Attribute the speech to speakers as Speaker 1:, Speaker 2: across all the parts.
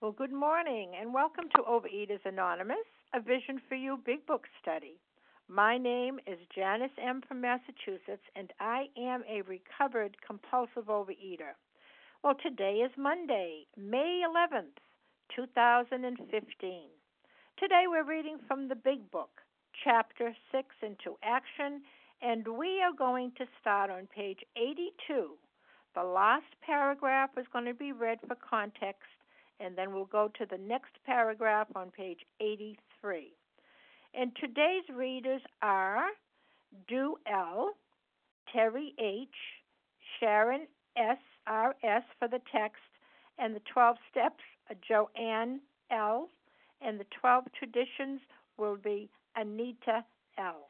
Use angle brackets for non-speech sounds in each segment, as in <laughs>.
Speaker 1: Well, good morning and welcome to Overeaters Anonymous, a Vision for You Big Book study. My name is Janice M. from Massachusetts, and I am a recovered compulsive overeater. Well, today is Monday, May 11th, 2015. Today we're reading from the Big Book, Chapter 6 Into Action, and we are going to start on page 82. The last paragraph is going to be read for context and then we'll go to the next paragraph on page 83. And today's readers are Du L, Terry H, Sharon S R S for the text, and the 12 steps, Joanne L, and the 12 traditions will be Anita L.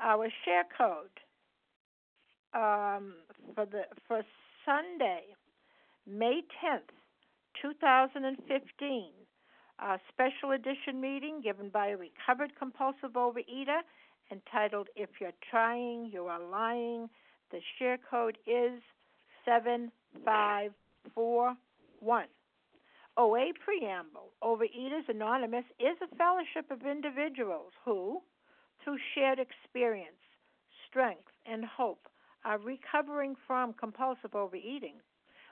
Speaker 1: Our share code um, for the for Sunday, May 10th, 2015, a special edition meeting given by a recovered compulsive overeater entitled If You're Trying, You Are Lying. The share code is 7541. OA Preamble Overeaters Anonymous is a fellowship of individuals who, through shared experience, strength, and hope, are recovering from compulsive overeating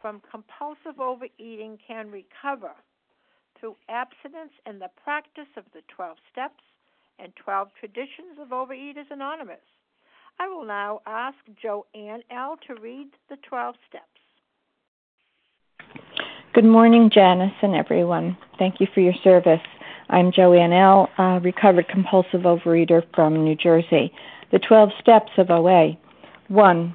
Speaker 1: from compulsive overeating can recover through abstinence and the practice of the 12 steps and 12 traditions of Overeaters Anonymous. I will now ask Joanne L. to read the 12 steps.
Speaker 2: Good morning, Janice and everyone. Thank you for your service. I'm Joanne L., a recovered compulsive overeater from New Jersey. The 12 steps of OA. 1.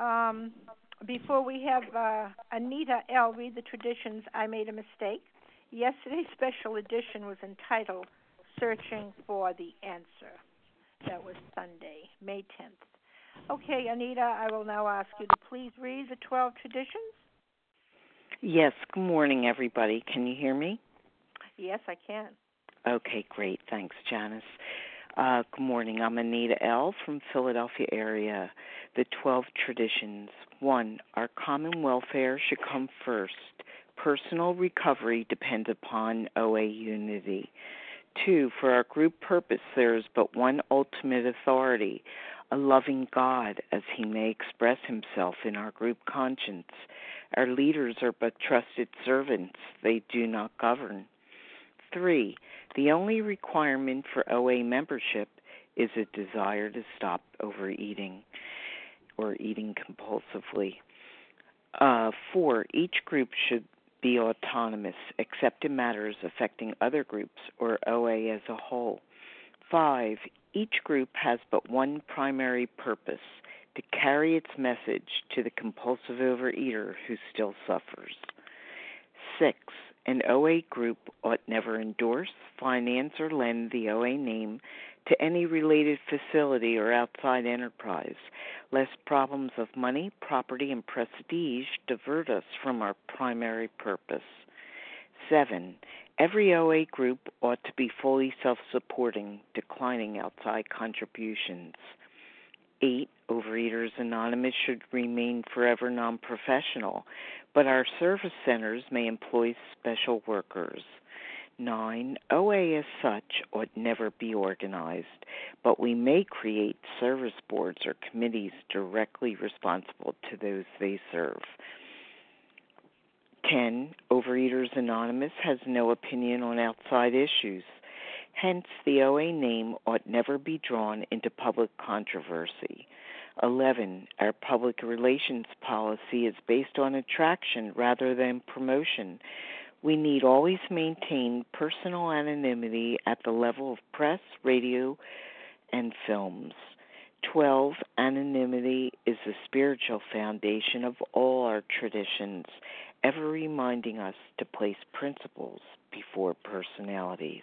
Speaker 1: um, before we have uh, Anita L. read the traditions, I made a mistake. Yesterday's special edition was entitled Searching for the Answer. That was Sunday, May 10th. Okay, Anita, I will now ask you to please read the 12 traditions.
Speaker 3: Yes, good morning, everybody. Can you hear me?
Speaker 1: Yes, I can.
Speaker 3: Okay, great. Thanks, Janice. Uh, good morning. I'm Anita L. from Philadelphia area. The 12 traditions. One, our common welfare should come first. Personal recovery depends upon OA unity. Two, for our group purpose, there is but one ultimate authority, a loving God, as he may express himself in our group conscience. Our leaders are but trusted servants, they do not govern. Three, the only requirement for OA membership is a desire to stop overeating or eating compulsively. Uh, four, each group should be autonomous except in matters affecting other groups or OA as a whole. Five, each group has but one primary purpose to carry its message to the compulsive overeater who still suffers. Six, an OA group ought never endorse, finance, or lend the OA name to any related facility or outside enterprise, lest problems of money, property, and prestige divert us from our primary purpose. 7. Every OA group ought to be fully self supporting, declining outside contributions. 8. Overeaters Anonymous should remain forever non professional, but our service centers may employ special workers. 9. OA as such ought never be organized, but we may create service boards or committees directly responsible to those they serve. 10. Overeaters Anonymous has no opinion on outside issues. Hence, the OA name ought never be drawn into public controversy. 11. Our public relations policy is based on attraction rather than promotion we need always maintain personal anonymity at the level of press, radio, and films. 12. Anonymity is the spiritual foundation of all our traditions, ever reminding us to place principles before personalities.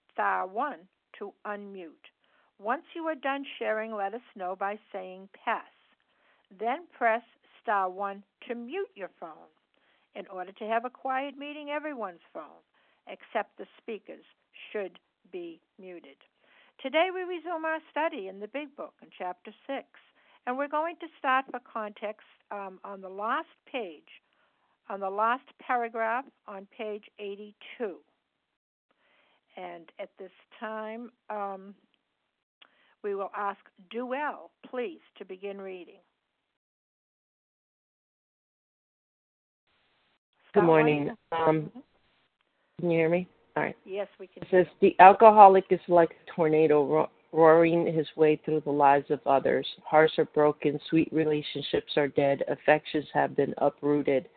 Speaker 1: star 1 to unmute. Once you are done sharing, let us know by saying pass. Then press star 1 to mute your phone. In order to have a quiet meeting, everyone's phone, except the speakers, should be muted. Today we resume our study in the Big Book in Chapter 6, and we're going to start for context um, on the last page, on the last paragraph on page 82. And at this time, um, we will ask Duell, please, to begin reading.
Speaker 4: Good morning. Um, can you hear me? All right.
Speaker 1: Yes, we can.
Speaker 4: It says the alcoholic is like a tornado ro- roaring his way through the lives of others. Hearts are broken, sweet relationships are dead, affections have been uprooted.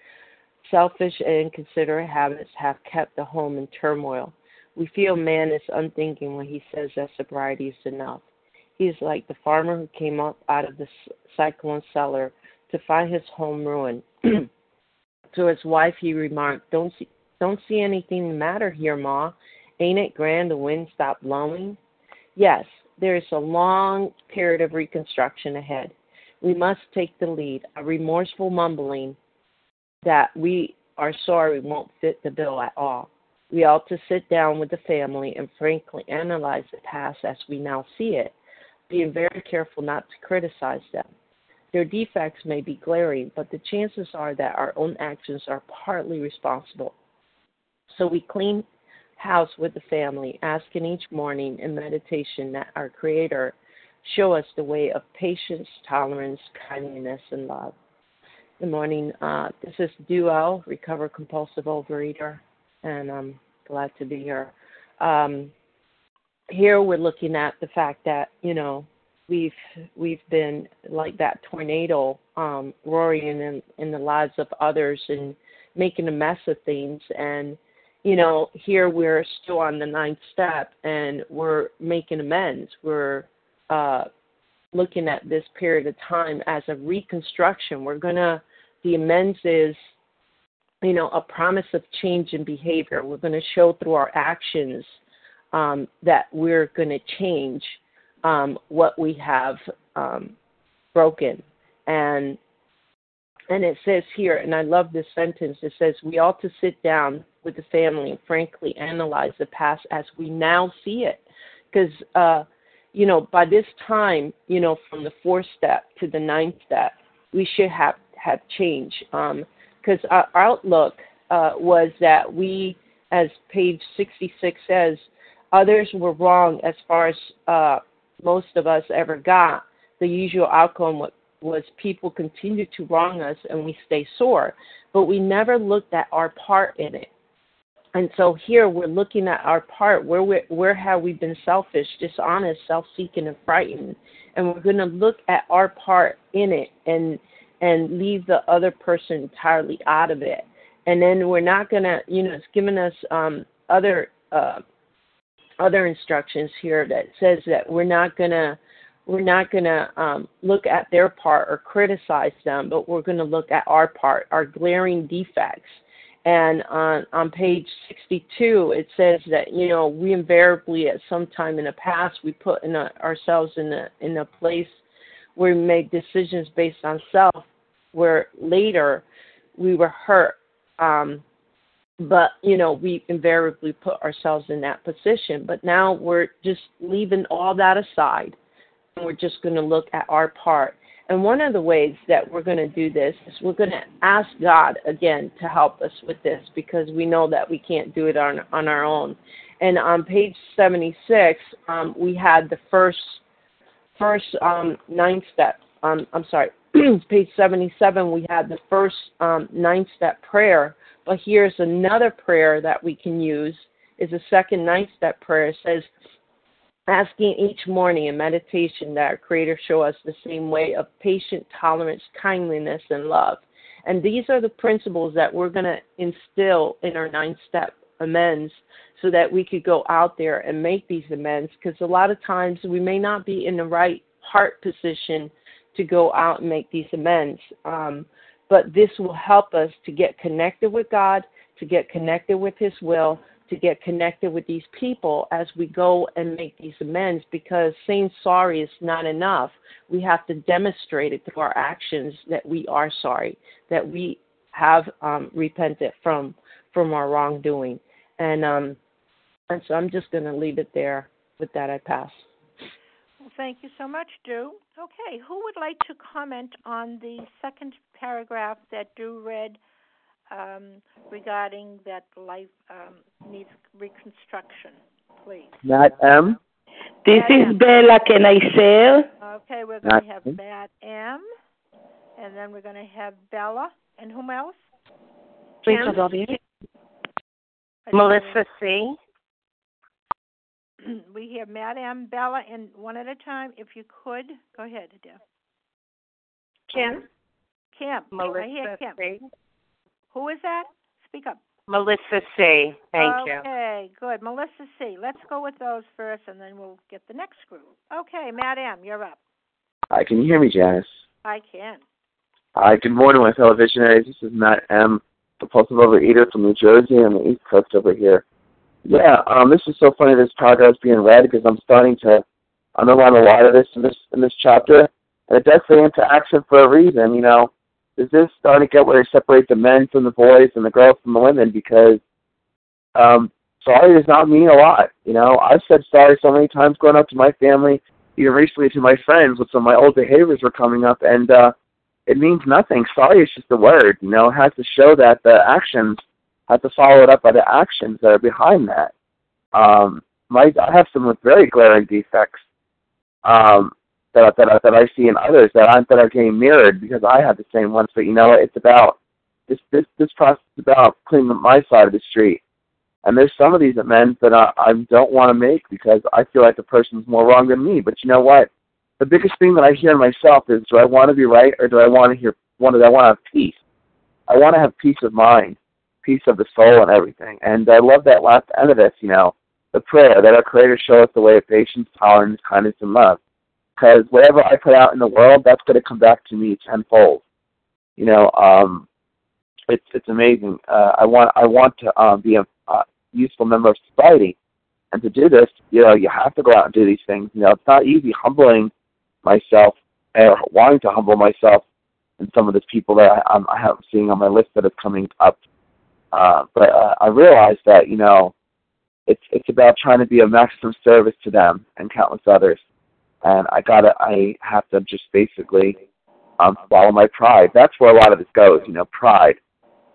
Speaker 4: Selfish and inconsiderate habits have kept the home in turmoil. We feel man is unthinking when he says that sobriety is enough. He is like the farmer who came up out of the cyclone cellar to find his home ruined. <clears throat> To his wife he remarked, Don't see don't see anything the matter here, Ma. Ain't it grand the wind stopped blowing? Yes, there is a long period of reconstruction ahead. We must take the lead, a remorseful mumbling that we are sorry won't fit the bill at all. We ought to sit down with the family and frankly analyze the past as we now see it, being very careful not to criticize them. Their defects may be glaring, but the chances are that our own actions are partly responsible. So we clean house with the family, asking each morning in meditation that our Creator show us the way of patience, tolerance, kindness, and love. Good morning. Uh, this is Duo, recover compulsive overeater, and I'm glad to be here. Um, here we're looking at the fact that you know we've we've been like that tornado um roaring in in the lives of others and making a mess of things. And you know here we're still on the ninth step and we're making amends. We're uh looking at this period of time as a reconstruction. We're gonna the amends is you know a promise of change in behavior we're going to show through our actions um, that we're going to change um, what we have um, broken. And and it says here, and I love this sentence. It says, "We ought to sit down with the family and frankly analyze the past as we now see it," because uh, you know by this time, you know from the fourth step to the ninth step, we should have have change. Because our outlook uh, was that we, as page 66 says, others were wrong as far as uh, most of us ever got. The usual outcome was people continued to wrong us and we stay sore, but we never looked at our part in it. And so here we're looking at our part. Where we, where have we been selfish, dishonest, self-seeking, and frightened? And we're going to look at our part in it and and leave the other person entirely out of it. And then we're not going to, you know, it's given us um, other uh, other instructions here that says that we're not going to we're not going to um, look at their part or criticize them, but we're going to look at our part, our glaring defects. And on, on page 62, it says that you know we invariably, at some time in the past, we put in a, ourselves in a in a place where we make decisions based on self, where later we were hurt. Um, but you know we invariably put ourselves in that position but now we're just leaving all that aside and we're just going to look at our part and one of the ways that we're going to do this is we're going to ask god again to help us with this because we know that we can't do it on on our own and on page 76 um, we had the first first um, nine steps um, i'm sorry <clears throat> page 77 we had the first um, nine step prayer but here's another prayer that we can use is a second nine step prayer. It says, asking each morning in meditation that our Creator show us the same way of patient tolerance, kindliness, and love. And these are the principles that we're going to instill in our nine step amends so that we could go out there and make these amends because a lot of times we may not be in the right heart position to go out and make these amends. Um, but this will help us to get connected with God, to get connected with His will, to get connected with these people as we go and make these amends because saying sorry is not enough. We have to demonstrate it through our actions that we are sorry, that we have um, repented from from our wrongdoing. And um, and so I'm just going to leave it there. With that, I pass.
Speaker 1: Well, thank you so much, Drew. Okay, who would like to comment on the second paragraph that Drew read um, regarding that life um, needs reconstruction, please?
Speaker 5: Matt M.
Speaker 6: This
Speaker 1: Matt
Speaker 6: is
Speaker 1: M.
Speaker 6: Bella. Can I say?
Speaker 1: Okay, we're going to have Matt M. And then we're going to have Bella. And whom else?
Speaker 6: Rachel W.
Speaker 7: Melissa C. <clears throat>
Speaker 1: we have Matt M, Bella, and one at a time. If you could, go ahead, dear.
Speaker 7: Kim.
Speaker 1: Kim.
Speaker 7: Melissa
Speaker 1: I hear Kim.
Speaker 7: C.
Speaker 1: Who is that? Speak up.
Speaker 7: Melissa C. Thank
Speaker 1: okay,
Speaker 7: you.
Speaker 1: Okay, good. Melissa C. Let's go with those first, and then we'll get the next group. Okay, Matt you're up.
Speaker 5: Hi, can you hear me, Janice?
Speaker 1: I can.
Speaker 5: Hi, good morning, my fellow visionaries. This is Matt M, compulsive overeater from New Jersey on the East Coast over here. Yeah, um, this is so funny. This paragraph being read because I'm starting to underline a lot of this in this in this chapter, and it does say into action for a reason. You know, is this starting to get where they separate the men from the boys and the girls from the women? Because um, sorry does not mean a lot. You know, I've said sorry so many times growing up to my family, even recently to my friends with some of my old behaviors were coming up, and uh, it means nothing. Sorry is just a word. You know, it has to show that the actions have to follow it up by the actions that are behind that. Um, my, I have some very glaring defects um, that that that I see in others that aren't that are getting mirrored because I have the same ones. But you know, it's about this this this process is about cleaning up my side of the street. And there's some of these amends that I, I don't want to make because I feel like the person's more wrong than me. But you know what? The biggest thing that I hear in myself is, do I want to be right or do I want to hear? One, do I want to have peace? I want to have peace of mind, peace of the soul, and everything. And I love that last end of this. You know, the prayer that our Creator show us the way of patience, tolerance, kindness, and love. Because whatever I put out in the world, that's going to come back to me tenfold. You know, um, it's it's amazing. Uh, I want I want to um, be a uh, useful member of society, and to do this, you know, you have to go out and do these things. You know, it's not easy humbling myself or wanting to humble myself and some of the people that I'm, I have seeing on my list that is coming up. Uh, but uh, I realize that you know, it's it's about trying to be a maximum service to them and countless others, and I gotta I have to just basically um, follow my pride. That's where a lot of this goes, you know, pride.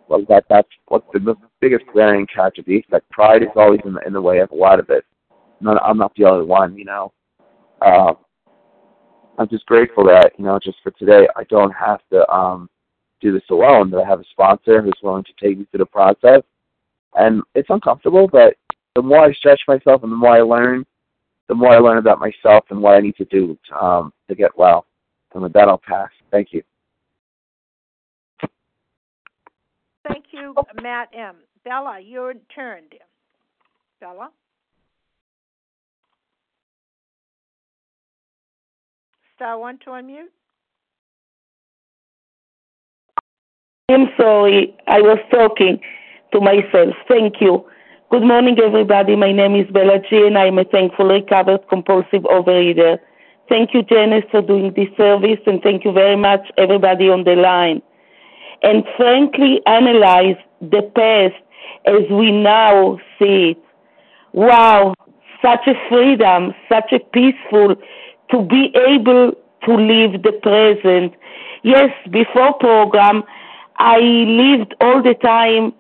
Speaker 5: Well, that that's what's the, biggest glaring tragedy. That pride is always in the in the way of a lot of it. Not, I'm not the only one, you know. Uh, I'm just grateful that you know, just for today, I don't have to um, do this alone. That I have a sponsor who's willing to take me through the process, and it's uncomfortable. But the more I stretch myself and the more I learn, the more I learn about myself and what I need to do to, um, to get well. And with that, I'll pass. Thank you.
Speaker 1: Thank you, Matt M. Bella, your turn, dear. Bella? Star one to unmute.
Speaker 6: I'm sorry, I was talking to myself. Thank you. Good morning, everybody. My name is Bella G, and I'm a thankfully recovered compulsive overeater. Thank you, Janice, for doing this service, and thank you very much, everybody on the line. And frankly, analyze the past as we now see it. Wow, such a freedom, such a peaceful to be able to live the present. Yes, before program, I lived all the time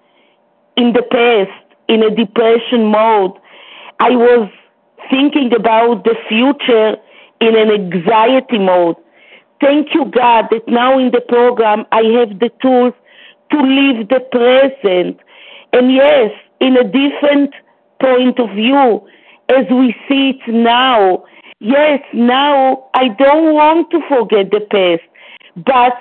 Speaker 6: in the past, in a depression mode. I was thinking about the future in an anxiety mode. Thank you, God, that now in the program I have the tools to live the present. And yes, in a different point of view, as we see it now. Yes, now I don't want to forget the past, but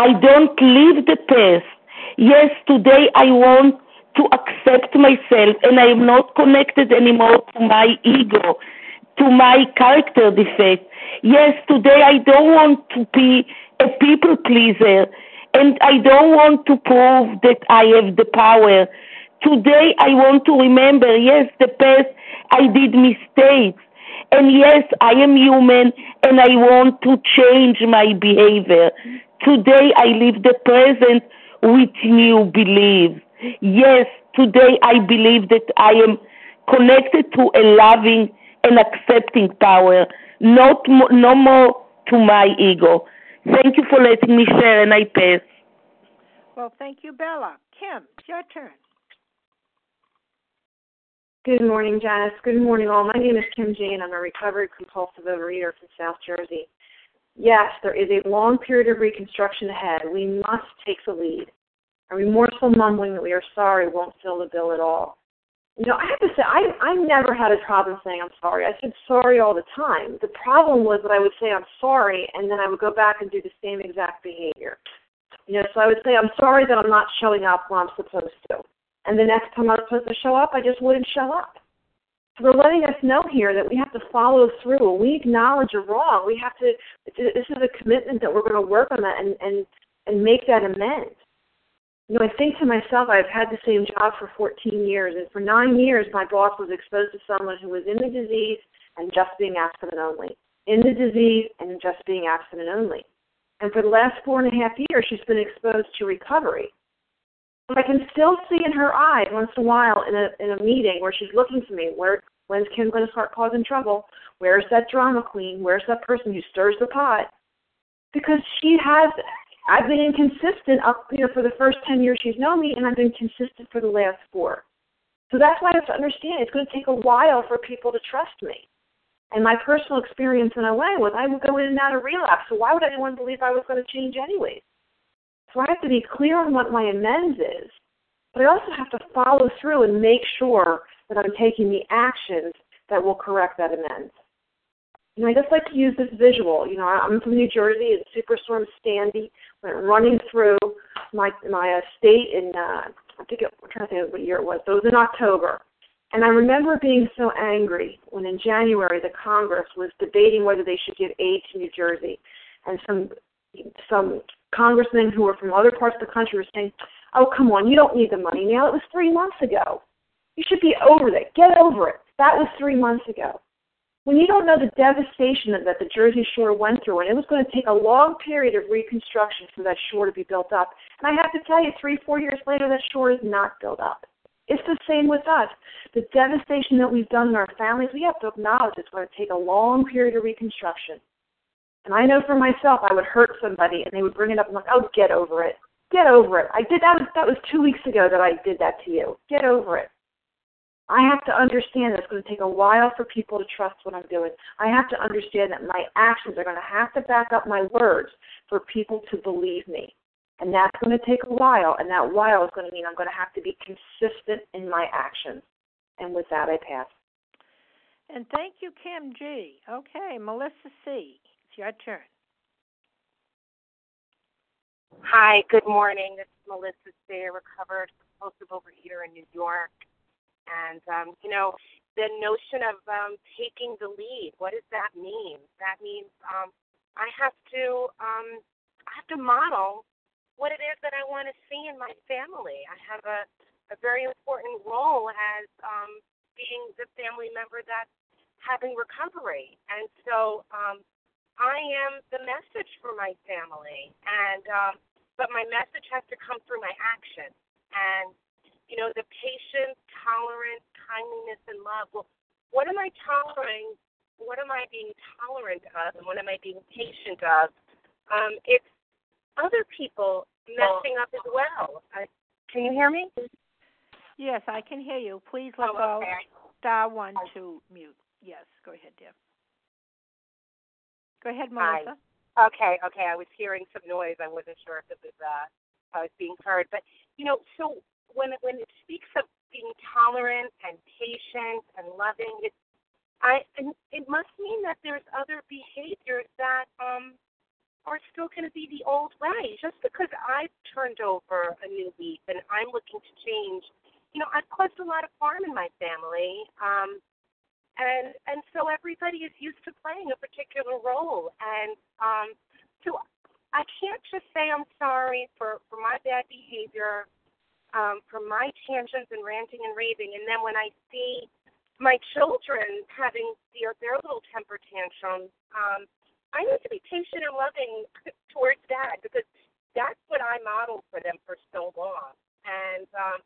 Speaker 6: I don't live the past. Yes, today I want to accept myself and I am not connected anymore to my ego, to my character defect. Yes, today I don't want to be a people pleaser and I don't want to prove that I have the power. Today I want to remember, yes, the past I did mistakes. And yes, I am human and I want to change my behavior. Today I live the present with new beliefs. Yes, today I believe that I am connected to a loving and accepting power, not mo- no more to my ego. Thank you for letting me share, and I pass.
Speaker 1: Well, thank you, Bella. Kim, it's your turn.
Speaker 8: Good morning, Janice. Good morning, all. My name is Kim Jane. I'm a recovered compulsive overeater from South Jersey. Yes, there is a long period of reconstruction ahead. We must take the lead. A remorseful mumbling that we are sorry won't fill the bill at all. You know, I have to say, I I never had a problem saying I'm sorry. I said sorry all the time. The problem was that I would say I'm sorry, and then I would go back and do the same exact behavior. You know, so I would say I'm sorry that I'm not showing up when I'm supposed to, and the next time I was supposed to show up, I just wouldn't show up. They're letting us know here that we have to follow through. We acknowledge a wrong. We have to. This is a commitment that we're going to work on that and and and make that amend. You know, I think to myself, I've had the same job for 14 years, and for nine years, my boss was exposed to someone who was in the disease and just being abstinent only. In the disease and just being abstinent only. And for the last four and a half years, she's been exposed to recovery. And I can still see in her eyes once in a while in a in a meeting where she's looking to me. Where when's Kim going to start causing trouble? Where's that drama queen? Where's that person who stirs the pot? Because she has I've been inconsistent up you know for the first ten years she's known me, and I've been consistent for the last four. So that's why I have to understand it's going to take a while for people to trust me. And my personal experience in LA was I would go in and out of relapse. So why would anyone believe I was going to change anyways? So I have to be clear on what my amends is, but I also have to follow through and make sure that I'm taking the actions that will correct that amends. And I just like to use this visual. You know, I'm from New Jersey, and Superstorm Sandy went running through my my uh, state in uh, I think it, I'm trying to think what year it was. So it was in October, and I remember being so angry when in January the Congress was debating whether they should give aid to New Jersey, and some some congressmen who were from other parts of the country were saying, "Oh, come on, you don't need the money now. It was three months ago. You should be over it. Get over it. That was three months ago." when you don't know the devastation that the Jersey Shore went through, and it was going to take a long period of reconstruction for that shore to be built up. And I have to tell you, three, four years later, that shore is not built up. It's the same with us. The devastation that we've done in our families, we have to acknowledge it's going to take a long period of reconstruction. And I know for myself, I would hurt somebody, and they would bring it up and like, "Oh, get over it. Get over it. I did that. Was, that was two weeks ago that I did that to you. Get over it." I have to understand that it's going to take a while for people to trust what I'm doing. I have to understand that my actions are going to have to back up my words for people to believe me. And that's going to take a while, and that while is going to mean I'm going to have to be consistent in my actions. And with that, I pass.
Speaker 1: And thank you, Kim G. Okay, Melissa C. It's your turn.
Speaker 7: Hi, good morning. This is Melissa a recovered compulsive overeater in New York. And um, you know, the notion of um, taking the lead. What does that mean? That means um, I have to um, I have to model what it is that I want to see in my family. I have a a very important role as um, being the family member that's having recovery, and so um, I am the message for my family. And um, but my message has to come through my action. And you know, the patience, tolerance, kindness, and love. Well, what am I tolerating? What am I being tolerant of, and what am I being patient of? Um, it's other people messing up as well. I, can you hear me?
Speaker 1: Yes, I can hear you. Please let
Speaker 7: oh,
Speaker 1: go
Speaker 7: okay.
Speaker 1: star one to mute. Yes, go ahead, dear. Go ahead, Melissa.
Speaker 7: Hi. Okay, okay. I was hearing some noise. I wasn't sure if it was uh, I was being heard, but you know, so when when it speaks of being tolerant and patient and loving, it I it must mean that there's other behaviors that um are still going to be the old way. Just because I've turned over a new leaf and I'm looking to change, you know, I've caused a lot of harm in my family. Um, and and so everybody is used to playing a particular role, and um, so I can't just say I'm sorry for for my bad behavior um, from my tangents and ranting and raving. And then when I see my children having their, their little temper tantrums, um, I need to be patient and loving <laughs> towards that because that's what I modeled for them for so long. And um,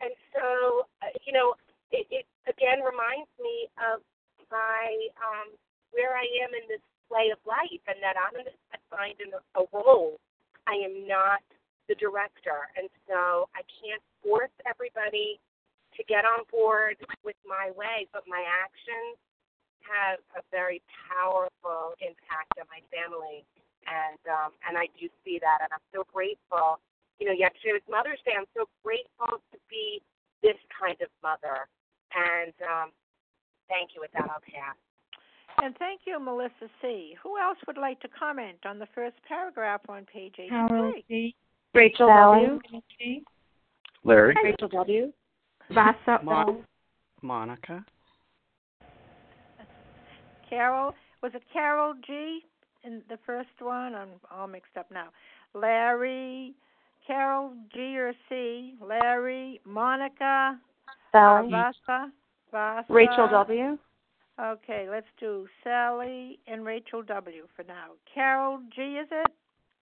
Speaker 7: and so uh, you know, it, it again reminds me of my um, where I am in this play of life, and that I'm assigned in a, a role. I am not the director. And so I can't force everybody to get on board with my way, but my actions have a very powerful impact on my family. And um, and I do see that, and I'm so grateful. You know, yesterday was Mother's Day. I'm so grateful to be this kind of mother. And um, thank you. With that, I'll pass.
Speaker 1: And thank you, Melissa C. Who else would like to comment on the first paragraph on page 83?
Speaker 9: Carol C.
Speaker 8: Rachel
Speaker 9: Sally.
Speaker 8: W.
Speaker 10: Larry.
Speaker 8: Rachel W. <laughs>
Speaker 9: Vasa
Speaker 11: Mon- Monica.
Speaker 1: Carol, was it Carol G in the first one? I'm all mixed up now. Larry, Carol G or C, Larry, Monica,
Speaker 9: Sally.
Speaker 1: Vasa, Vasa.
Speaker 8: Rachel W.
Speaker 1: Okay, let's do Sally and Rachel W for now. Carol G, is it?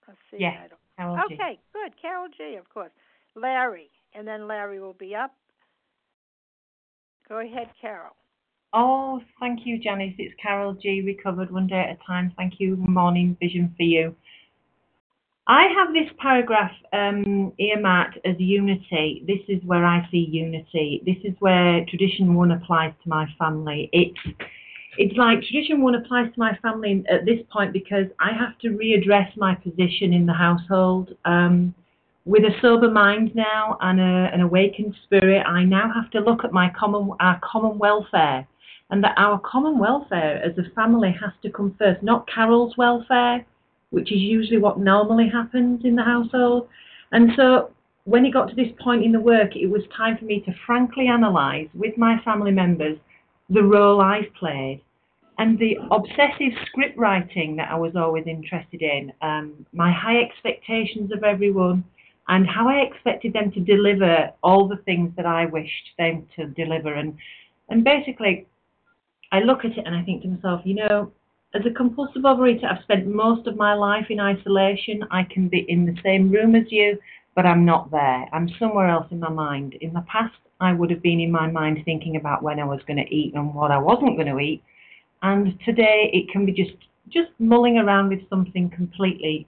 Speaker 1: Let's see.
Speaker 9: Yes,
Speaker 1: I don't
Speaker 9: Carol G.
Speaker 1: Okay, good. Carol G, of course. Larry, and then Larry will be up. Go ahead, Carol.
Speaker 9: Oh, thank you, Janice. It's Carol G. Recovered one day at a time. Thank you. Morning vision for you. I have this paragraph um, earmarked as unity. This is where I see unity. This is where tradition one applies to my family. It's it's like tradition one applies to my family at this point because I have to readdress my position in the household. Um, with a sober mind now and a, an awakened spirit, I now have to look at my common our common welfare, and that our common welfare as a family has to come first, not Carol's welfare, which is usually what normally happens in the household. And so when it got to this point in the work, it was time for me to frankly analyse with my family members the role I've played and the obsessive script writing that I was always interested in, um, my high expectations of everyone, and how I expected them to deliver all the things that I wished them to deliver. And, and basically, I look at it and I think to myself, you know, as a compulsive overeater, I've spent most of my life in isolation. I can be in the same room as you, but I'm not there. I'm somewhere else in my mind. In the past, I would have been in my mind thinking about when I was going to eat and what I wasn't going to eat. And today, it can be just just mulling around with something completely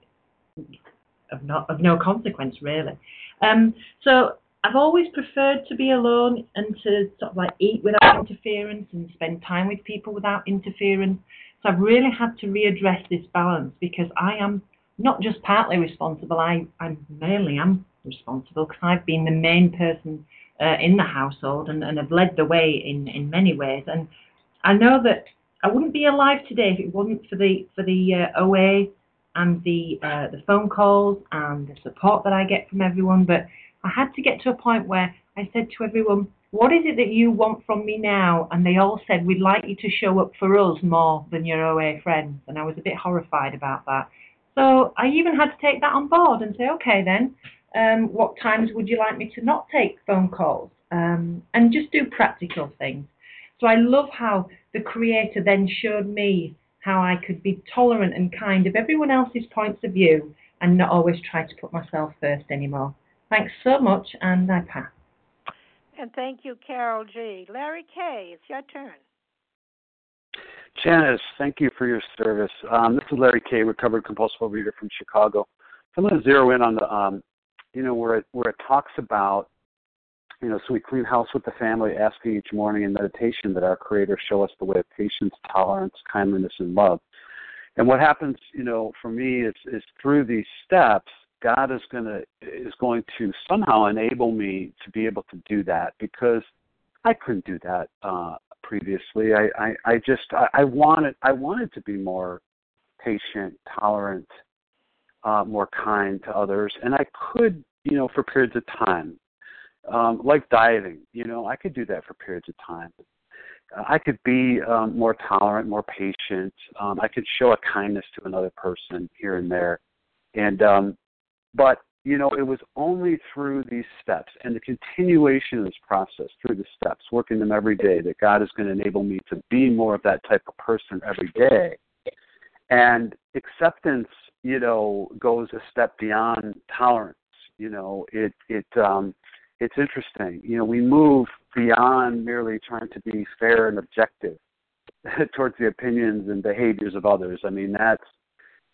Speaker 9: of not of no consequence, really. Um, so I've always preferred to be alone and to sort of like eat without interference and spend time with people without interference. So I've really had to readdress this balance because I am not just partly responsible, I, I mainly am responsible because I've been the main person uh, in the household and, and have led the way in, in many ways. And I know that I wouldn't be alive today if it wasn't for the for the uh, OA and the uh, the phone calls and the support that I get from everyone. But I had to get to a point where I said to everyone, what is it that you want from me now? And they all said, we'd like you to show up for us more than your OA friends. And I was a bit horrified about that. So I even had to take that on board and say, okay, then, um, what times would you like me to not take phone calls? Um, and just do practical things. So I love how the Creator then showed me how I could be tolerant and kind of everyone else's points of view and not always try to put myself first anymore. Thanks so much, and I pass.
Speaker 1: And thank you, Carol G. Larry K., it's your turn.
Speaker 10: Janice, thank you for your service. Um, this is Larry K., recovered compulsive overeater from Chicago. I'm going to zero in on the, um, you know, where it, where it talks about, you know, so we clean house with the family, asking each morning in meditation that our Creator show us the way of patience, tolerance, kindliness, and love. And what happens, you know, for me is, is through these steps, God is going to is going to somehow enable me to be able to do that because I couldn't do that uh, previously. I, I, I just I, I wanted I wanted to be more patient, tolerant, uh, more kind to others, and I could you know for periods of time, um, like dieting. You know I could do that for periods of time. I could be um, more tolerant, more patient. Um, I could show a kindness to another person here and there, and um, but you know, it was only through these steps and the continuation of this process through the steps, working them every day, that God is going to enable me to be more of that type of person every day. And acceptance, you know, goes a step beyond tolerance. You know, it it um, it's interesting. You know, we move beyond merely trying to be fair and objective <laughs> towards the opinions and behaviors of others. I mean, that's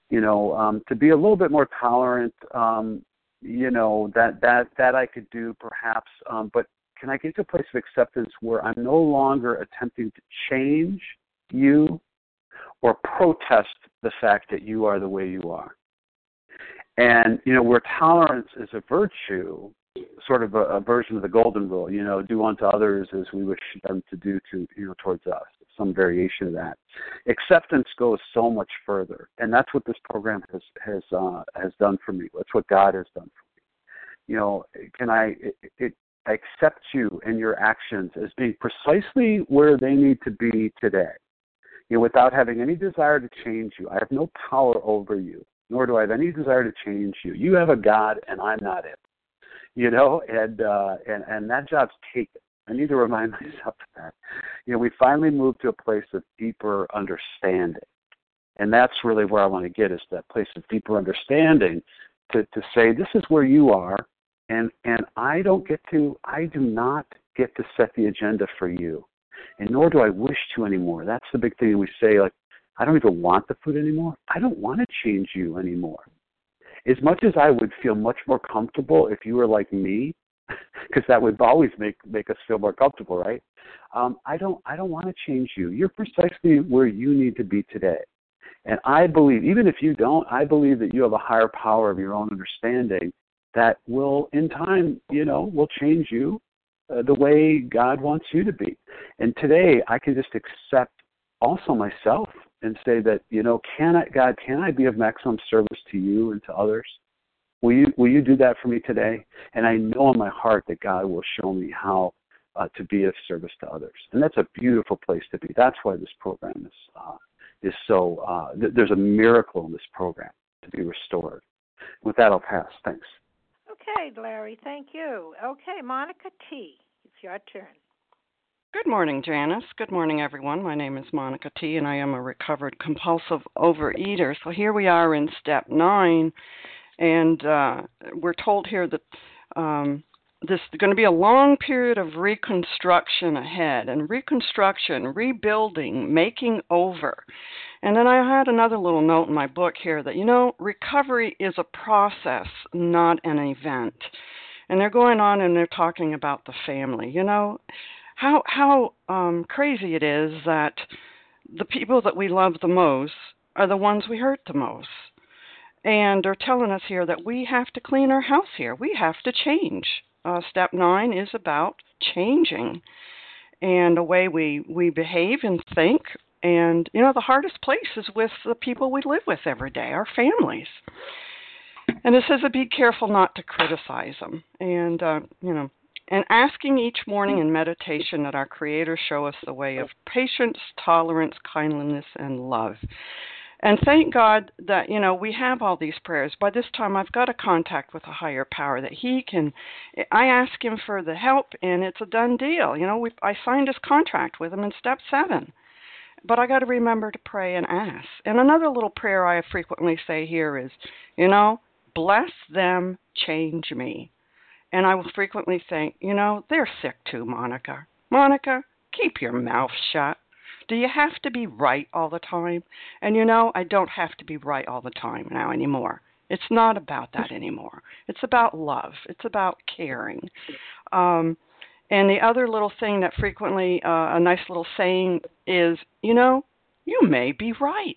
Speaker 10: you know, um, to be a little bit more tolerant, um, you know, that that that I could do perhaps, um, but can I get to a place of acceptance where I'm no longer attempting to change you or protest the fact that you are the way you are? And you know, where tolerance is a virtue, sort of a, a version of the golden rule, you know, do unto others as we wish them to do to you know towards us some variation of that. Acceptance goes so much further, and that's what this program has has uh, has done for me. That's what God has done for me. You know, can I it, it, accept you and your actions as being precisely where they need to be today? You know, without having any desire to change you. I have no power over you, nor do I have any desire to change you. You have a God, and I'm not it. You know, and uh, and and that job's taken. I need to remind <laughs> myself of that. You know, we finally moved to a place of deeper understanding. And that's really where I want to get is that place of deeper understanding to, to say this is where you are and and I don't get to I do not get to set the agenda for you. And nor do I wish to anymore. That's the big thing we say like I don't even want the food anymore. I don't want to change you anymore. As much as I would feel much more comfortable if you were like me <laughs> because that would always make make us feel more comfortable, right? Um, I don't I don't want to change you. You're precisely where you need to be today. And I believe, even if you don't, I believe that you have a higher power of your own understanding that will, in time, you know, will change you uh, the way God wants you to be. And today, I can just accept also myself and say that, you know, can I, God, can I be of maximum service to you and to others? Will you will you do that for me today? And I know in my heart that God will show me how uh, to be of service to others, and that's a beautiful place to be. That's why this program is uh, is so. Uh, th- there's a miracle in this program to be restored. With that, I'll pass. Thanks.
Speaker 1: Okay, Larry. Thank you. Okay, Monica T. It's your turn.
Speaker 11: Good morning, Janice. Good morning, everyone. My name is Monica T., and I am a recovered compulsive overeater. So here we are in step nine, and uh, we're told here that um, this is going to be a long period of reconstruction ahead, and reconstruction, rebuilding, making over. And then I had another little note in my book here that, you know, recovery is a process, not an event. And they're going on and they're talking about the family. You know, how how um, crazy it is that the people that we love the most are the ones we hurt the most. And they're telling us here that we have to clean our house here. We have to change. Uh, step nine is about changing and the way we, we behave and think. And, you know, the hardest place is with the people we live with every day, our families. And it says to be careful not to criticize them. And, uh, you know, and asking each morning in meditation that our Creator show us the way of patience, tolerance, kindliness, and love. And thank God that, you know, we have all these prayers. By this time, I've got a contact with a higher power that He can. I ask Him for the help, and it's a done deal. You know, we, I signed His contract with Him in step seven. But I got to remember to pray and ask. And another little prayer I frequently say here is, you know, bless them, change me. And I will frequently think, you know, they're sick too, Monica. Monica, keep your mouth shut. Do you have to be right all the time? And you know, I don't have to be right all the time now anymore. It's not about that anymore. It's about love. It's about caring. Um, and the other little thing that frequently, uh, a nice little saying is, you know, you may be right.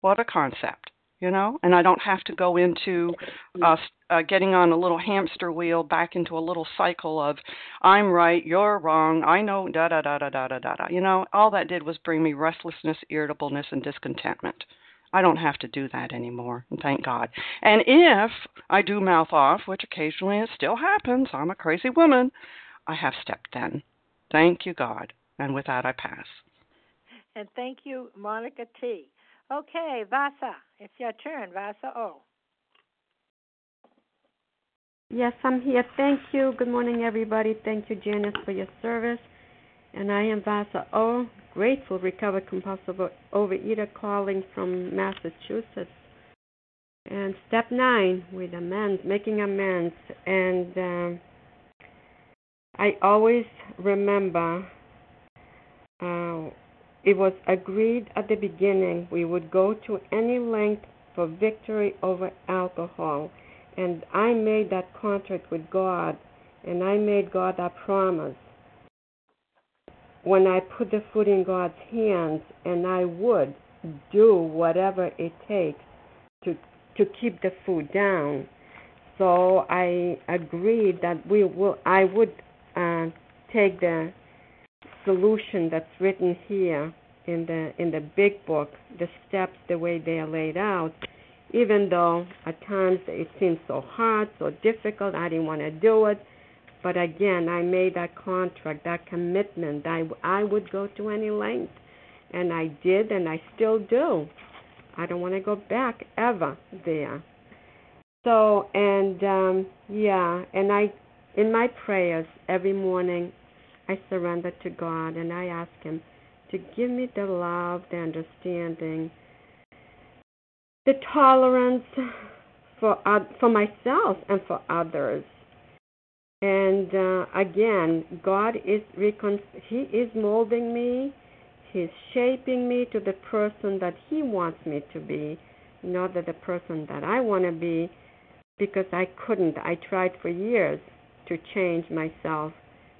Speaker 11: What a concept you know? And i don't have to go into uh, uh getting on a little hamster wheel back into a little cycle of i'm right you're wrong i know da da da da da da da you know all that did was bring me restlessness irritableness and discontentment. I don't have to do that anymore thank god. And if i do mouth off which occasionally it still happens i'm a crazy woman i have step ten thank you god. And with that i pass.
Speaker 1: And thank you monica t Okay, Vasa, it's your turn. Vasa O.
Speaker 12: Yes, I'm here. Thank you. Good morning, everybody. Thank you, Janice, for your service. And I am Vasa O, grateful recovered compulsive overeater calling from Massachusetts. And step nine with amends, making amends. And um, I always remember uh, it was agreed at the beginning we would go to any length for victory over alcohol. And I made that contract with God, and I made God that promise. When I put the food in God's hands, and I would do whatever it takes to to keep the food down. So I agreed that we will. I would uh, take the solution that's written here in the in the big book, the steps the way they are laid out, even though at times it seems so hard, so difficult, I didn't want to do it. But again, I made that contract, that commitment. I, I would go to any length. And I did, and I still do. I don't want to go back ever there. So, and um, yeah, and I, in my prayers every morning, I surrender to God and I ask Him to give me the love, the understanding, the tolerance for for myself and for others. And uh, again, God is recon- He is molding me. He's shaping me to the person that He wants me to be, not that the person that I want to be, because I couldn't. I tried for years to change myself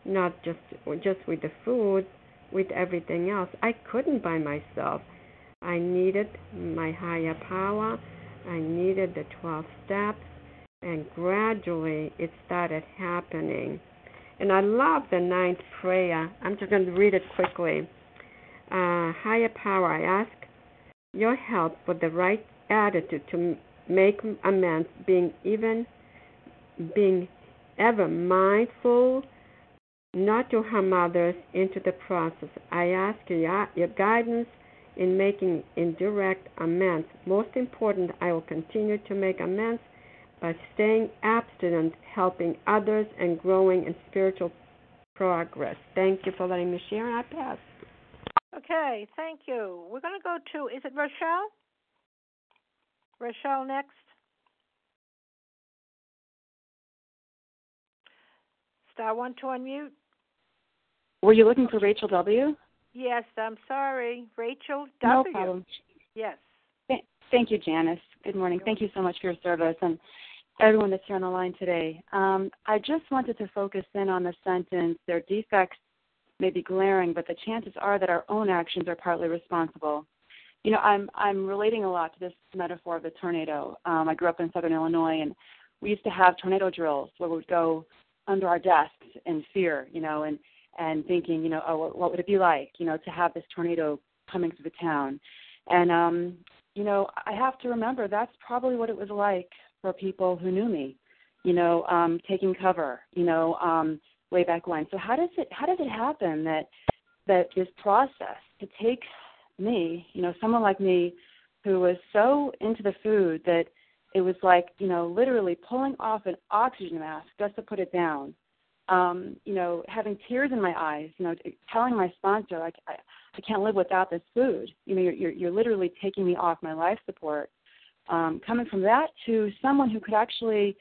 Speaker 12: not just just with the food, with everything else. I couldn't by myself. I needed my higher power. I needed the 12 steps, and gradually it started happening. And I love the ninth prayer. I'm just going to read it quickly. Uh, higher power, I ask your help with the right attitude to make amends, being even, being ever mindful not to harm others into the process. I ask your, your guidance in making indirect amends. Most important, I will continue to make amends by staying abstinent, helping others, and growing in spiritual progress. Thank you for letting me share, and I pass.
Speaker 1: Okay, thank you. We're going to go to, is it Rochelle? Rochelle next. Star one to unmute.
Speaker 8: Were you looking for Rachel W?
Speaker 1: Yes, I'm sorry. Rachel W.
Speaker 8: No problem.
Speaker 1: Yes.
Speaker 8: Thank you, Janice. Good morning. Thank you so much for your service and everyone that's here on the line today. Um, I just wanted to focus in on the sentence their defects may be glaring, but the chances are that our own actions are partly responsible. You know, I'm I'm relating a lot to this metaphor of the tornado. Um, I grew up in Southern Illinois, and we used to have tornado drills where we would go under our desks in fear, you know, and and thinking, you know, oh, what would it be like, you know, to have this tornado coming through the town? And um, you know, I have to remember that's probably what it was like for people who knew me, you know, um, taking cover, you know, um, way back when. So how does it how does it happen that that this process to take me, you know, someone like me who was so into the food that it was like, you know, literally pulling off an oxygen mask just to put it down um, you know, having tears in my eyes, you know, telling my sponsor like I, I can't live without this food. You know, you're you're, you're literally taking me off my life support. Um, coming from that to someone who could actually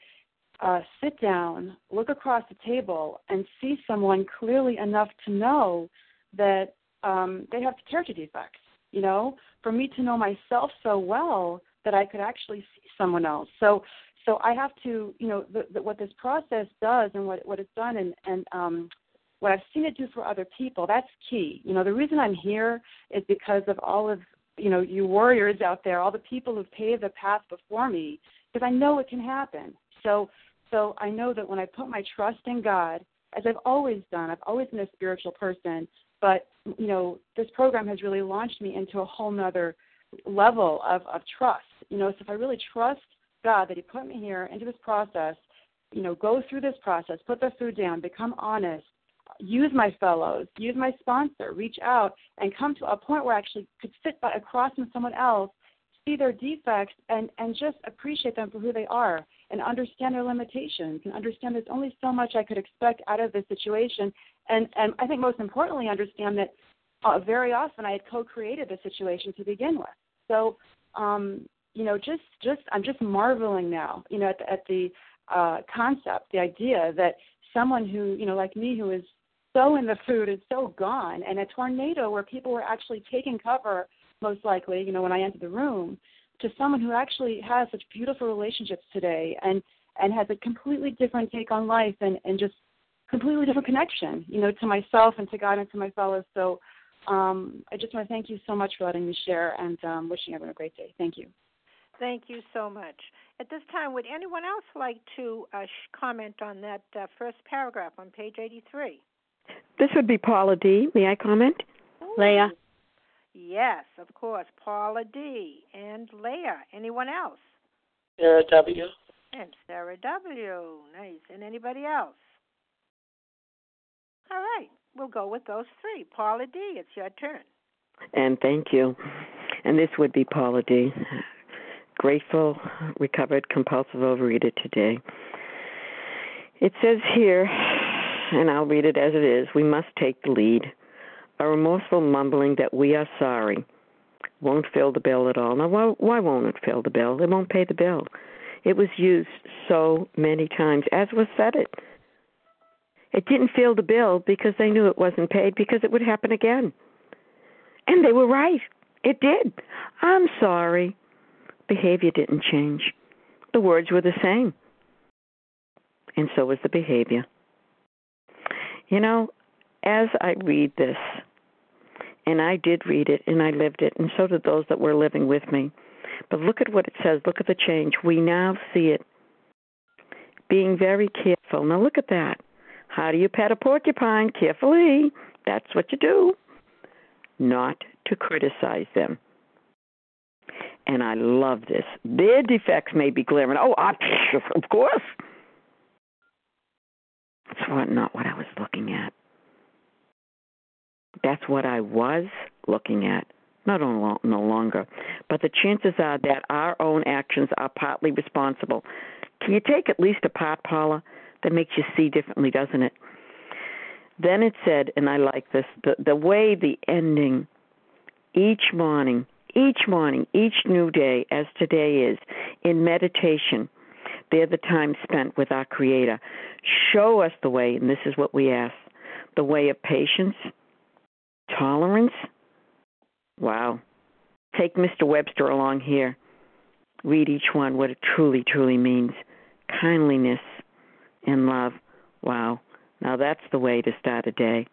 Speaker 8: uh, sit down, look across the table, and see someone clearly enough to know that um, they have character defects. You know, for me to know myself so well that I could actually see someone else. So so I have to, you know, the, the, what this process does and what what it's done and and um, what I've seen it do for other people. That's key. You know, the reason I'm here is because of all of you know you warriors out there, all the people who've paved the path before me, because I know it can happen. So so I know that when I put my trust in God, as I've always done, I've always been a spiritual person, but you know this program has really launched me into a whole nother level of of trust. You know, so if I really trust God that He put me here into this process, you know, go through this process, put the food down, become honest, use my fellows, use my sponsor, reach out, and come to a point where I actually could sit by, across from someone else, see their defects, and, and just appreciate them for who they are and understand their limitations and understand there's only so much I could expect out of this situation. And, and I think most importantly, understand that uh, very often I had co created the situation to begin with. So, um, you know, just just I'm just marveling now, you know, at the, at the uh, concept, the idea that someone who, you know, like me, who is so in the food is so gone, and a tornado where people were actually taking cover, most likely, you know, when I entered the room, to someone who actually has such beautiful relationships today, and and has a completely different take on life, and and just completely different connection, you know, to myself and to God and to my fellows. So. Um, I just want to thank you so much for letting me share and um, wishing everyone a great day. Thank you.
Speaker 1: Thank you so much. At this time, would anyone else like to uh, comment on that uh, first paragraph on page 83?
Speaker 13: This would be Paula D. May I comment?
Speaker 1: Ooh.
Speaker 13: Leah.
Speaker 1: Yes, of course. Paula D. and Leah. Anyone else?
Speaker 14: Sarah W.
Speaker 1: And Sarah W. Nice. And anybody else? All right. We'll go with those three. Paula D., it's your turn.
Speaker 13: And thank you. And this would be Paula D grateful, recovered compulsive overeater today. It says here, and I'll read it as it is we must take the lead. A remorseful mumbling that we are sorry won't fill the bill at all. Now, why, why won't it fill the bill? It won't pay the bill. It was used so many times, as was said it. It didn't fill the bill because they knew it wasn't paid because it would happen again. And they were right. It did. I'm sorry behavior didn't change. The words were the same. And so was the behavior. You know, as I read this, and I did read it and I lived it, and so did those that were living with me. But look at what it says. Look at the change. We now see it being very careful. Now look at that. How do you pet a porcupine? Carefully. That's what you do. Not to criticize them. And I love this. Their defects may be glaring. Oh, I, <laughs> of course. That's what, not what I was looking at. That's what I was looking at. Not no, no longer. But the chances are that our own actions are partly responsible. Can you take at least a part, Paula? That makes you see differently, doesn't it? Then it said, and I like this, the, the way the ending each morning, each morning, each new day, as today is, in meditation, they're the time spent with our Creator. Show us the way, and this is what we ask the way of patience, tolerance. Wow. Take Mr. Webster along here. Read each one, what it truly, truly means kindliness and love. Wow. Now that's the way to start a day.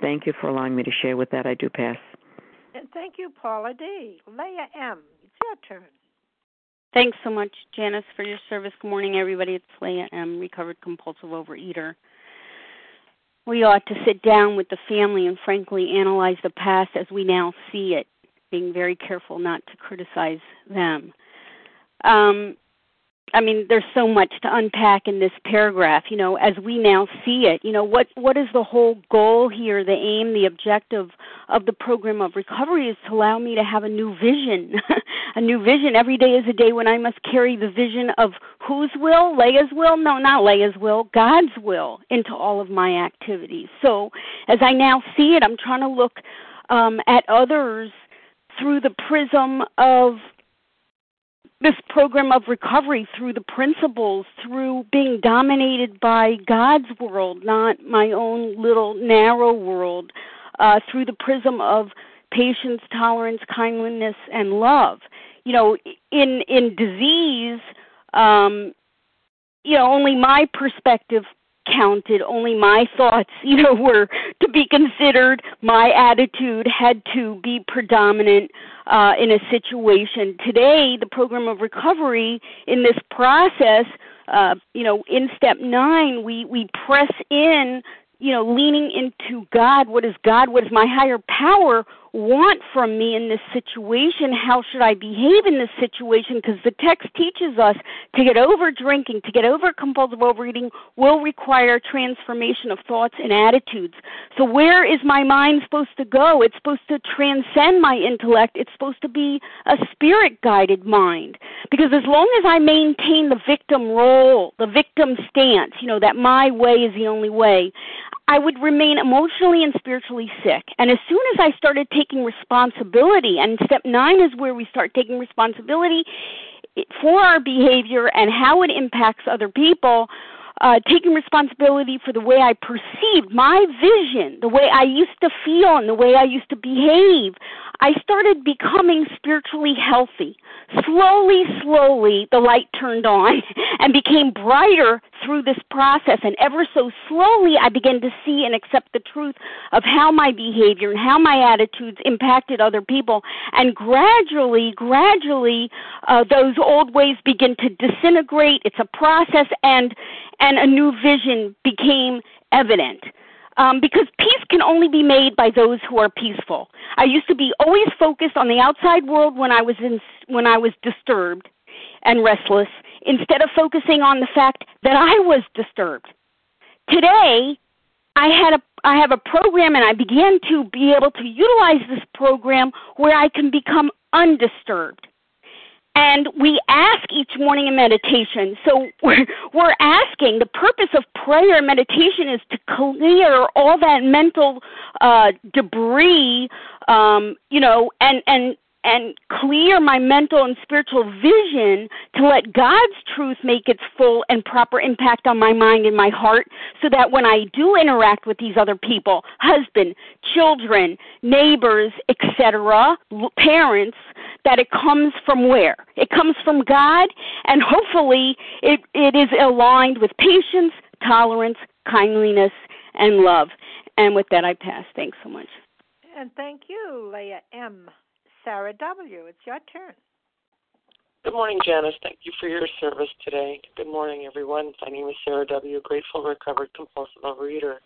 Speaker 13: Thank you for allowing me to share with that. I do pass.
Speaker 1: And thank you, Paula D. Leah M. It's your turn.
Speaker 15: Thanks so much, Janice, for your service. Good morning, everybody. It's Leah M., recovered compulsive overeater. We ought to sit down with the family and frankly analyze the past as we now see it, being very careful not to criticize them. Um, I mean, there's so much to unpack in this paragraph. You know, as we now see it, you know, what what is the whole goal here, the aim, the objective of the program of recovery is to allow me to have a new vision, <laughs> a new vision. Every day is a day when I must carry the vision of whose will, Leah's will, no, not Leah's will, God's will into all of my activities. So, as I now see it, I'm trying to look um, at others through the prism of this program of recovery through the principles, through being dominated by God's world, not my own little narrow world, uh, through the prism of patience, tolerance, kindliness, and love. You know, in in disease, um, you know, only my perspective counted. Only my thoughts, <laughs> you know, were to be considered. My attitude had to be predominant uh, in a situation. Today, the program of recovery in this process, uh, you know, in step nine, we we press in you know, leaning into God. What is God? What is my higher power want from me in this situation? How should I behave in this situation? Because the text teaches us to get over drinking, to get over compulsive overeating, will require transformation of thoughts and attitudes. So, where is my mind supposed to go? It's supposed to transcend my intellect. It's supposed to be a spirit guided mind. Because as long as I maintain the victim role, the victim stance, you know, that my way is the only way, I would remain emotionally and spiritually sick. And as soon as I started taking responsibility, and step nine is where we start taking responsibility for our behavior and how it impacts other people, uh, taking responsibility for the way I perceived my vision, the way I used to feel, and the way I used to behave, I started becoming spiritually healthy. Slowly, slowly, the light turned on <laughs> and became brighter through this process. And ever so slowly, I began to see and accept the truth of how my behavior and how my attitudes impacted other people. And gradually, gradually, uh, those old ways begin to disintegrate. It's a process, and and a new vision became evident. Um, because peace can only be made by those who are peaceful. I used to be always focused on the outside world when I was in, when I was disturbed and restless, instead of focusing on the fact that I was disturbed. Today, I had a I have a program and I began to be able to utilize this program where I can become undisturbed. And we ask each morning in meditation. So we're, asking, the purpose of prayer and meditation is to clear all that mental uh, debris, um, you know, and, and and clear my mental and spiritual vision to let God's truth make its full and proper impact on my mind and my heart so that when I do interact with these other people, husband, children, neighbors, etc., parents, that it comes from where? It comes from God and hopefully it, it is aligned with patience, tolerance, kindliness, and love. And with that I pass. Thanks so much.
Speaker 1: And thank you, Leah M. Sarah W., it's your turn.
Speaker 14: Good morning, Janice. Thank you for your service today. Good morning, everyone. My name is Sarah W., grateful, recovered, compulsive overeater.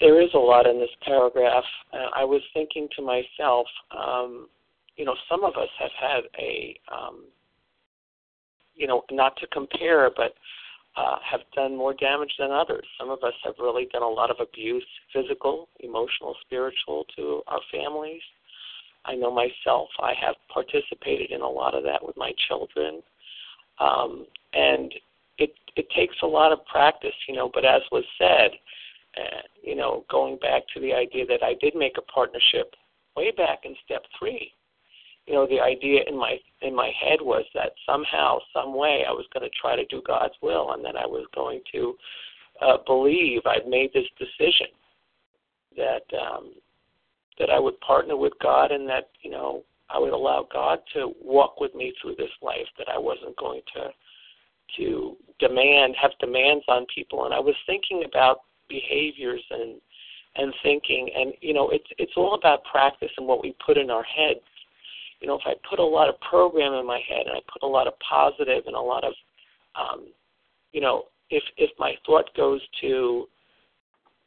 Speaker 14: There is a lot in this paragraph. Uh, I was thinking to myself, um, you know, some of us have had a, um, you know, not to compare, but uh, have done more damage than others. Some of us have really done a lot of abuse, physical, emotional, spiritual, to our families. I know myself, I have participated in a lot of that with my children. Um, and it, it takes a lot of practice, you know, but as was said, uh, you know, going back to the idea that I did make a partnership way back in step three you know the idea in my in my head was that somehow some way i was going to try to do god's will and that i was going to uh, believe i'd made this decision that um that i would partner with god and that you know i would allow god to walk with me through this life that i wasn't going to to demand have demands on people. And i was thinking about behaviors and and thinking and you know it's it's all about practice and what we put in our heads you know, if I put a lot of program in my head and I put a lot of positive and a lot of, um, you know, if if my thought goes to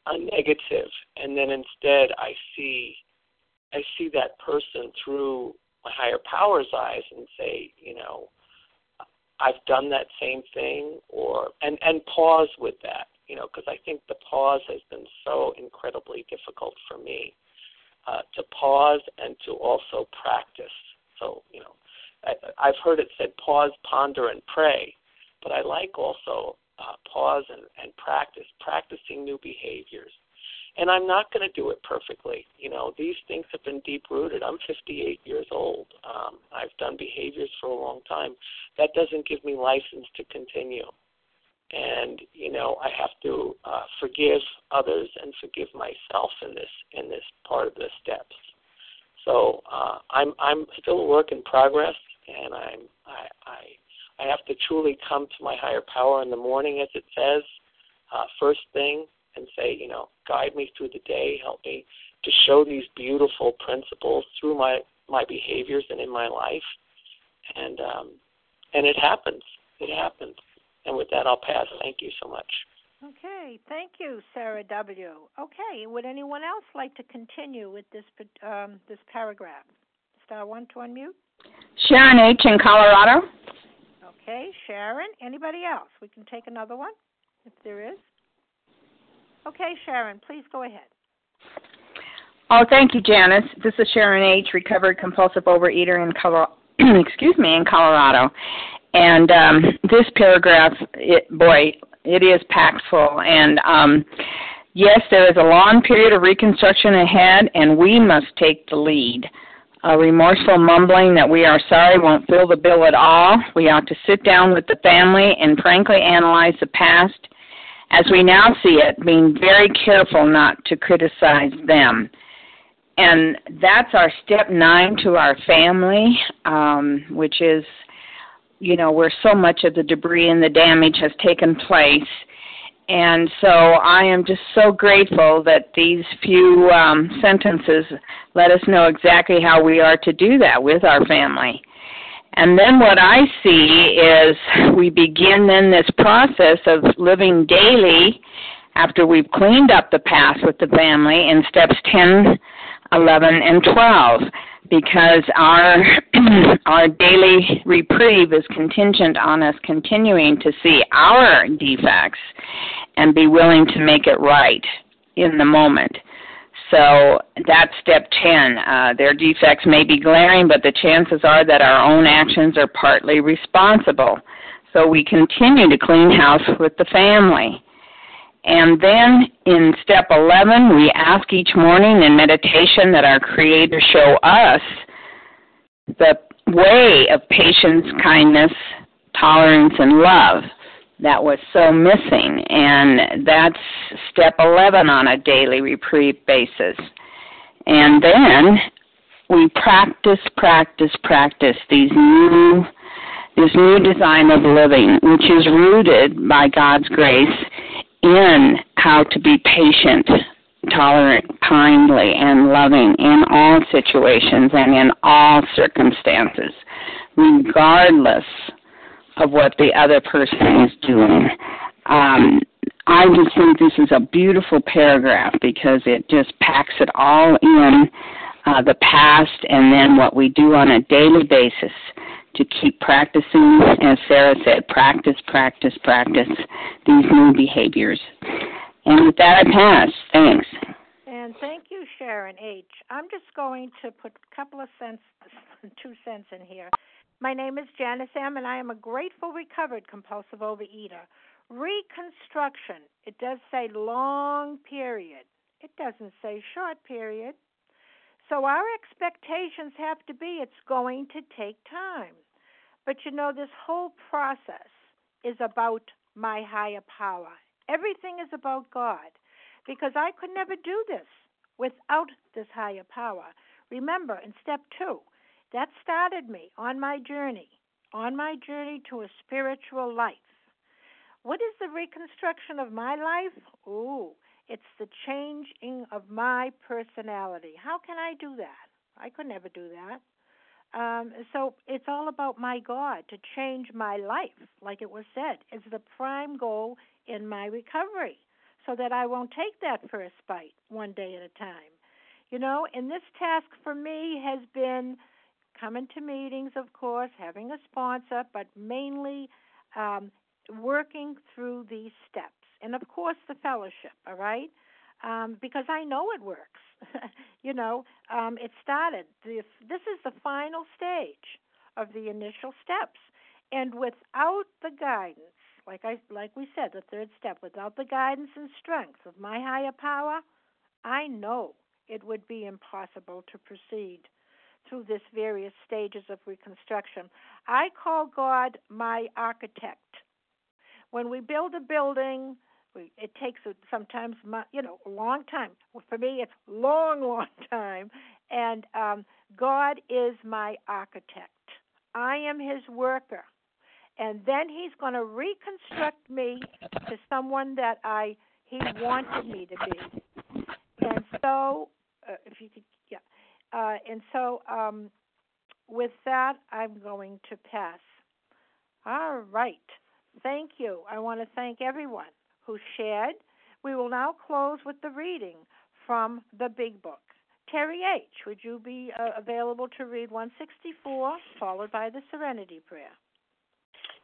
Speaker 14: a negative and then instead I see I see that person through my higher power's eyes and say, you know, I've done that same thing or and and pause with that, you know, because I think the pause has been so incredibly difficult for me uh, to pause and to also practice. So, you know, I, I've heard it said pause, ponder, and pray, but I like also uh, pause and, and practice, practicing new behaviors. And I'm not going to do it perfectly. You know, these things have been deep rooted. I'm 58 years old. Um, I've done behaviors for a long time. That doesn't give me license to continue and you know I have to uh, forgive others and forgive myself in this in this part of the steps. So uh, I'm I'm still a work in progress, and I'm I, I I have to truly come to my higher power in the morning, as it says, uh, first thing, and say, you know, guide me through the day, help me to show these beautiful principles through my my behaviors and in my life, and um, and it happens. It happens. And with that, I'll pass. Thank you so much.
Speaker 1: Okay, thank you, Sarah W. Okay, would anyone else like to continue with this um, this paragraph? Star one to unmute.
Speaker 16: Sharon H. in Colorado.
Speaker 1: Okay, Sharon. Anybody else? We can take another one if there is. Okay, Sharon, please go ahead.
Speaker 16: Oh, thank you, Janice. This is Sharon H., recovered compulsive overeater in Colorado. <clears throat> excuse me, in Colorado. And um, this paragraph, it, boy, it is packed full. And um, yes, there is a long period of reconstruction ahead, and we must take the lead. A remorseful mumbling that we are sorry won't fill the bill at all. We ought to sit down with the family and frankly analyze the past as we now see it, being very careful not to criticize them. And that's our step nine to our family, um, which is you know, where so much of the debris and the damage has taken place. And so I am just so grateful that these few um, sentences let us know exactly how we are to do that with our family. And then what I see is we begin then this process of living daily after we've cleaned up the past with the family in steps 10, 11, and 12 because our <clears throat> our daily reprieve is contingent on us continuing to see our defects and be willing to make it right in the moment. So that's step 10. Uh, their defects may be glaring, but the chances are that our own actions are partly responsible. So we continue to clean house with the family. And then in step 11, we ask each morning in meditation that our Creator show us the way of patience, kindness, tolerance, and love that was so missing. And that's step 11 on a daily reprieve basis. And then we practice, practice, practice these new this new design of living, which is rooted by God's grace in how to be patient, tolerant, kindly, and loving in all situations and in all circumstances. regardless of what the other person is doing. Um, I just think this is a beautiful paragraph because it just packs it all in uh, the past and then what we do on a daily basis to keep practicing, as Sarah said, practice, practice, practice these new behaviors. And with that, I pass. Thanks.
Speaker 1: And thank you, Sharon H. I'm just going to put a couple of cents, <laughs> two cents in here. My name is Janice M., and I am a grateful, recovered compulsive overeater. Reconstruction, it does say long period, it doesn't say short period. So our expectations have to be it's going to take time. But you know, this whole process is about my higher power. Everything is about God because I could never do this without this higher power. Remember, in step two, that started me on my journey, on my journey to a spiritual life. What is the reconstruction of my life? Ooh, it's the changing of my personality. How can I do that? I could never do that. Um, so it's all about my God to change my life, like it was said, is the prime goal in my recovery, so that I won't take that first bite one day at a time. You know, and this task for me has been coming to meetings, of course, having a sponsor, but mainly um, working through these steps and of course the fellowship all right? Um, because i know it works <laughs> you know? Um, it started this, this is the final stage of the initial steps. And without the guidance like i like we said the third step without the guidance and strength of my higher power i know it would be impossible to proceed through this various stages of reconstruction. I call god my architect. When we build a building we, it takes sometimes you know a long time. For me, it's long, <laughs> long time. And um, God is my architect. I am His worker, and then He's going to reconstruct me to someone that I He wanted me to be. And so, uh, if you could, yeah. Uh, and so, um, with that, I'm going to pass. All right. Thank you. I want to thank everyone who shared. We will now close with the reading from the Big Book. Terry H., would you be uh, available to read 164, followed by the Serenity Prayer?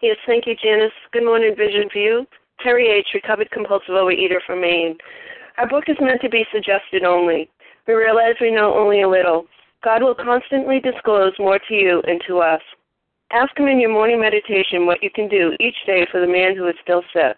Speaker 4: Yes, thank you, Janice. Good morning, Vision for You. Terry H., recovered compulsive overeater from Maine. Our book is meant to be suggested only. We realize we know only a little. God will constantly disclose more to you and to us. Ask Him in your morning meditation what you can do each day for the man who is still sick.